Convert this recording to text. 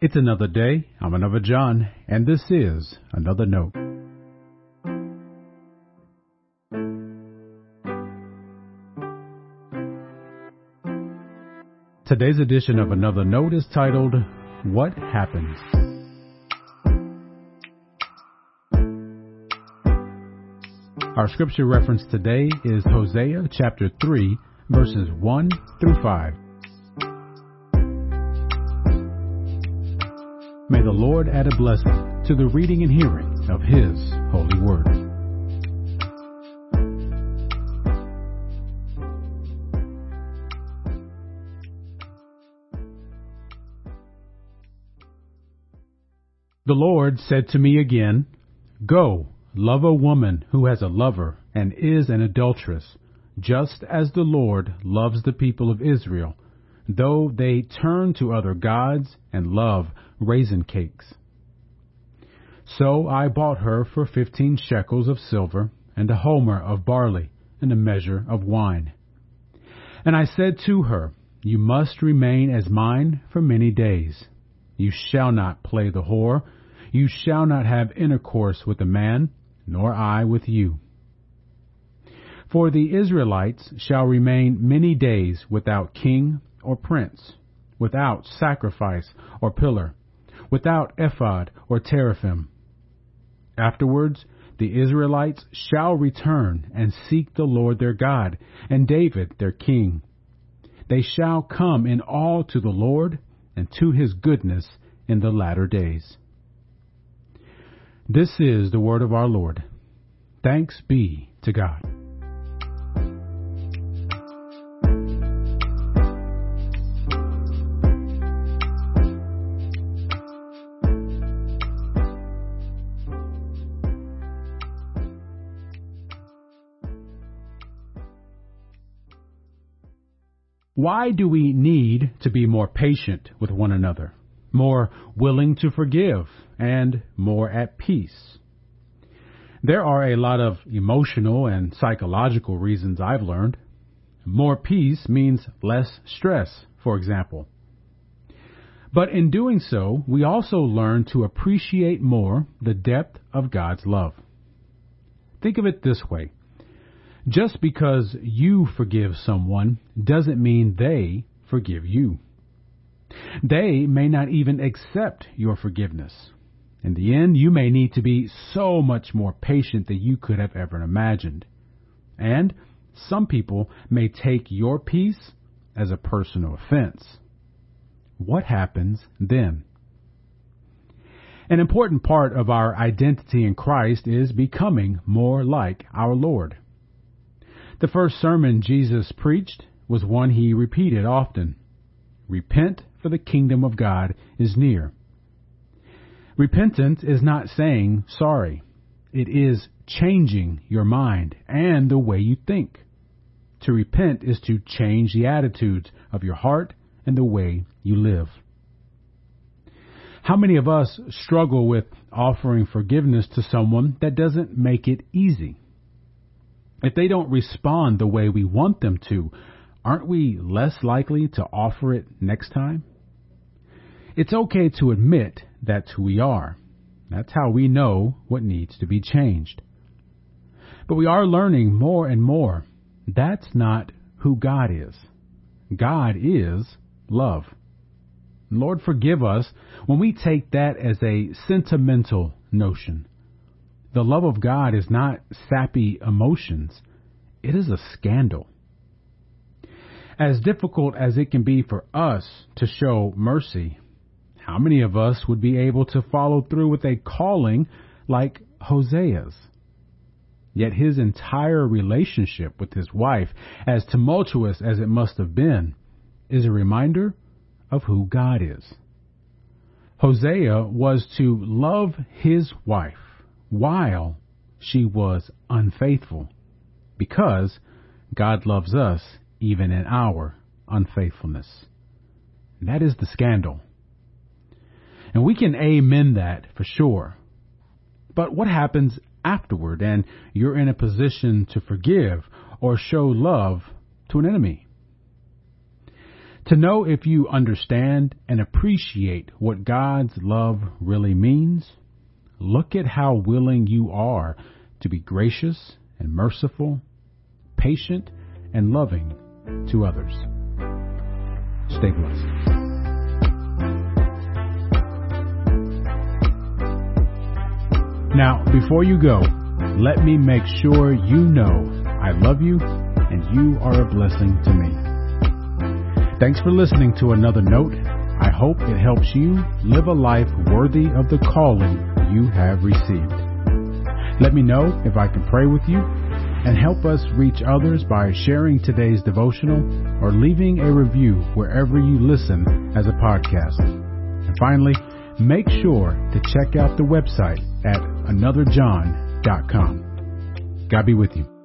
It's another day. I'm another John, and this is another note. Today's edition of Another Note is titled, What Happens? Our scripture reference today is Hosea chapter 3, verses 1 through 5. May the Lord add a blessing to the reading and hearing of His holy word. The Lord said to me again, Go, love a woman who has a lover and is an adulteress, just as the Lord loves the people of Israel, though they turn to other gods and love raisin cakes. So I bought her for fifteen shekels of silver, and a homer of barley, and a measure of wine. And I said to her, You must remain as mine for many days. You shall not play the whore, you shall not have intercourse with a man, nor I with you. For the Israelites shall remain many days without king or prince, without sacrifice or pillar, without ephod or teraphim. Afterwards, the Israelites shall return and seek the Lord their God and David their king. They shall come in all to the Lord and to his goodness in the latter days. This is the word of our Lord. Thanks be to God. Why do we need to be more patient with one another, more willing to forgive, and more at peace? There are a lot of emotional and psychological reasons I've learned. More peace means less stress, for example. But in doing so, we also learn to appreciate more the depth of God's love. Think of it this way. Just because you forgive someone doesn't mean they forgive you. They may not even accept your forgiveness. In the end, you may need to be so much more patient than you could have ever imagined. And some people may take your peace as a personal offense. What happens then? An important part of our identity in Christ is becoming more like our Lord. The first sermon Jesus preached was one he repeated often. Repent, for the kingdom of God is near. Repentance is not saying sorry. It is changing your mind and the way you think. To repent is to change the attitudes of your heart and the way you live. How many of us struggle with offering forgiveness to someone that doesn't make it easy? If they don't respond the way we want them to, aren't we less likely to offer it next time? It's okay to admit that's who we are. That's how we know what needs to be changed. But we are learning more and more that's not who God is. God is love. Lord, forgive us when we take that as a sentimental notion. The love of God is not sappy emotions. It is a scandal. As difficult as it can be for us to show mercy, how many of us would be able to follow through with a calling like Hosea's? Yet his entire relationship with his wife, as tumultuous as it must have been, is a reminder of who God is. Hosea was to love his wife while she was unfaithful, because God loves us even in our unfaithfulness. That is the scandal. And we can amen that for sure. But what happens afterward and you're in a position to forgive or show love to an enemy? To know if you understand and appreciate what God's love really means, look at how willing you are to be gracious and merciful, patient and loving to others. Stay blessed. Now, before you go, let me make sure you know I love you and you are a blessing to me. Thanks for listening to another note. I hope it helps you live a life worthy of the calling you have received. Let me know if I can pray with you and help us reach others by sharing today's devotional or leaving a review wherever you listen as a podcast. And finally, make sure to check out the website at anotherjohn.com. God be with you.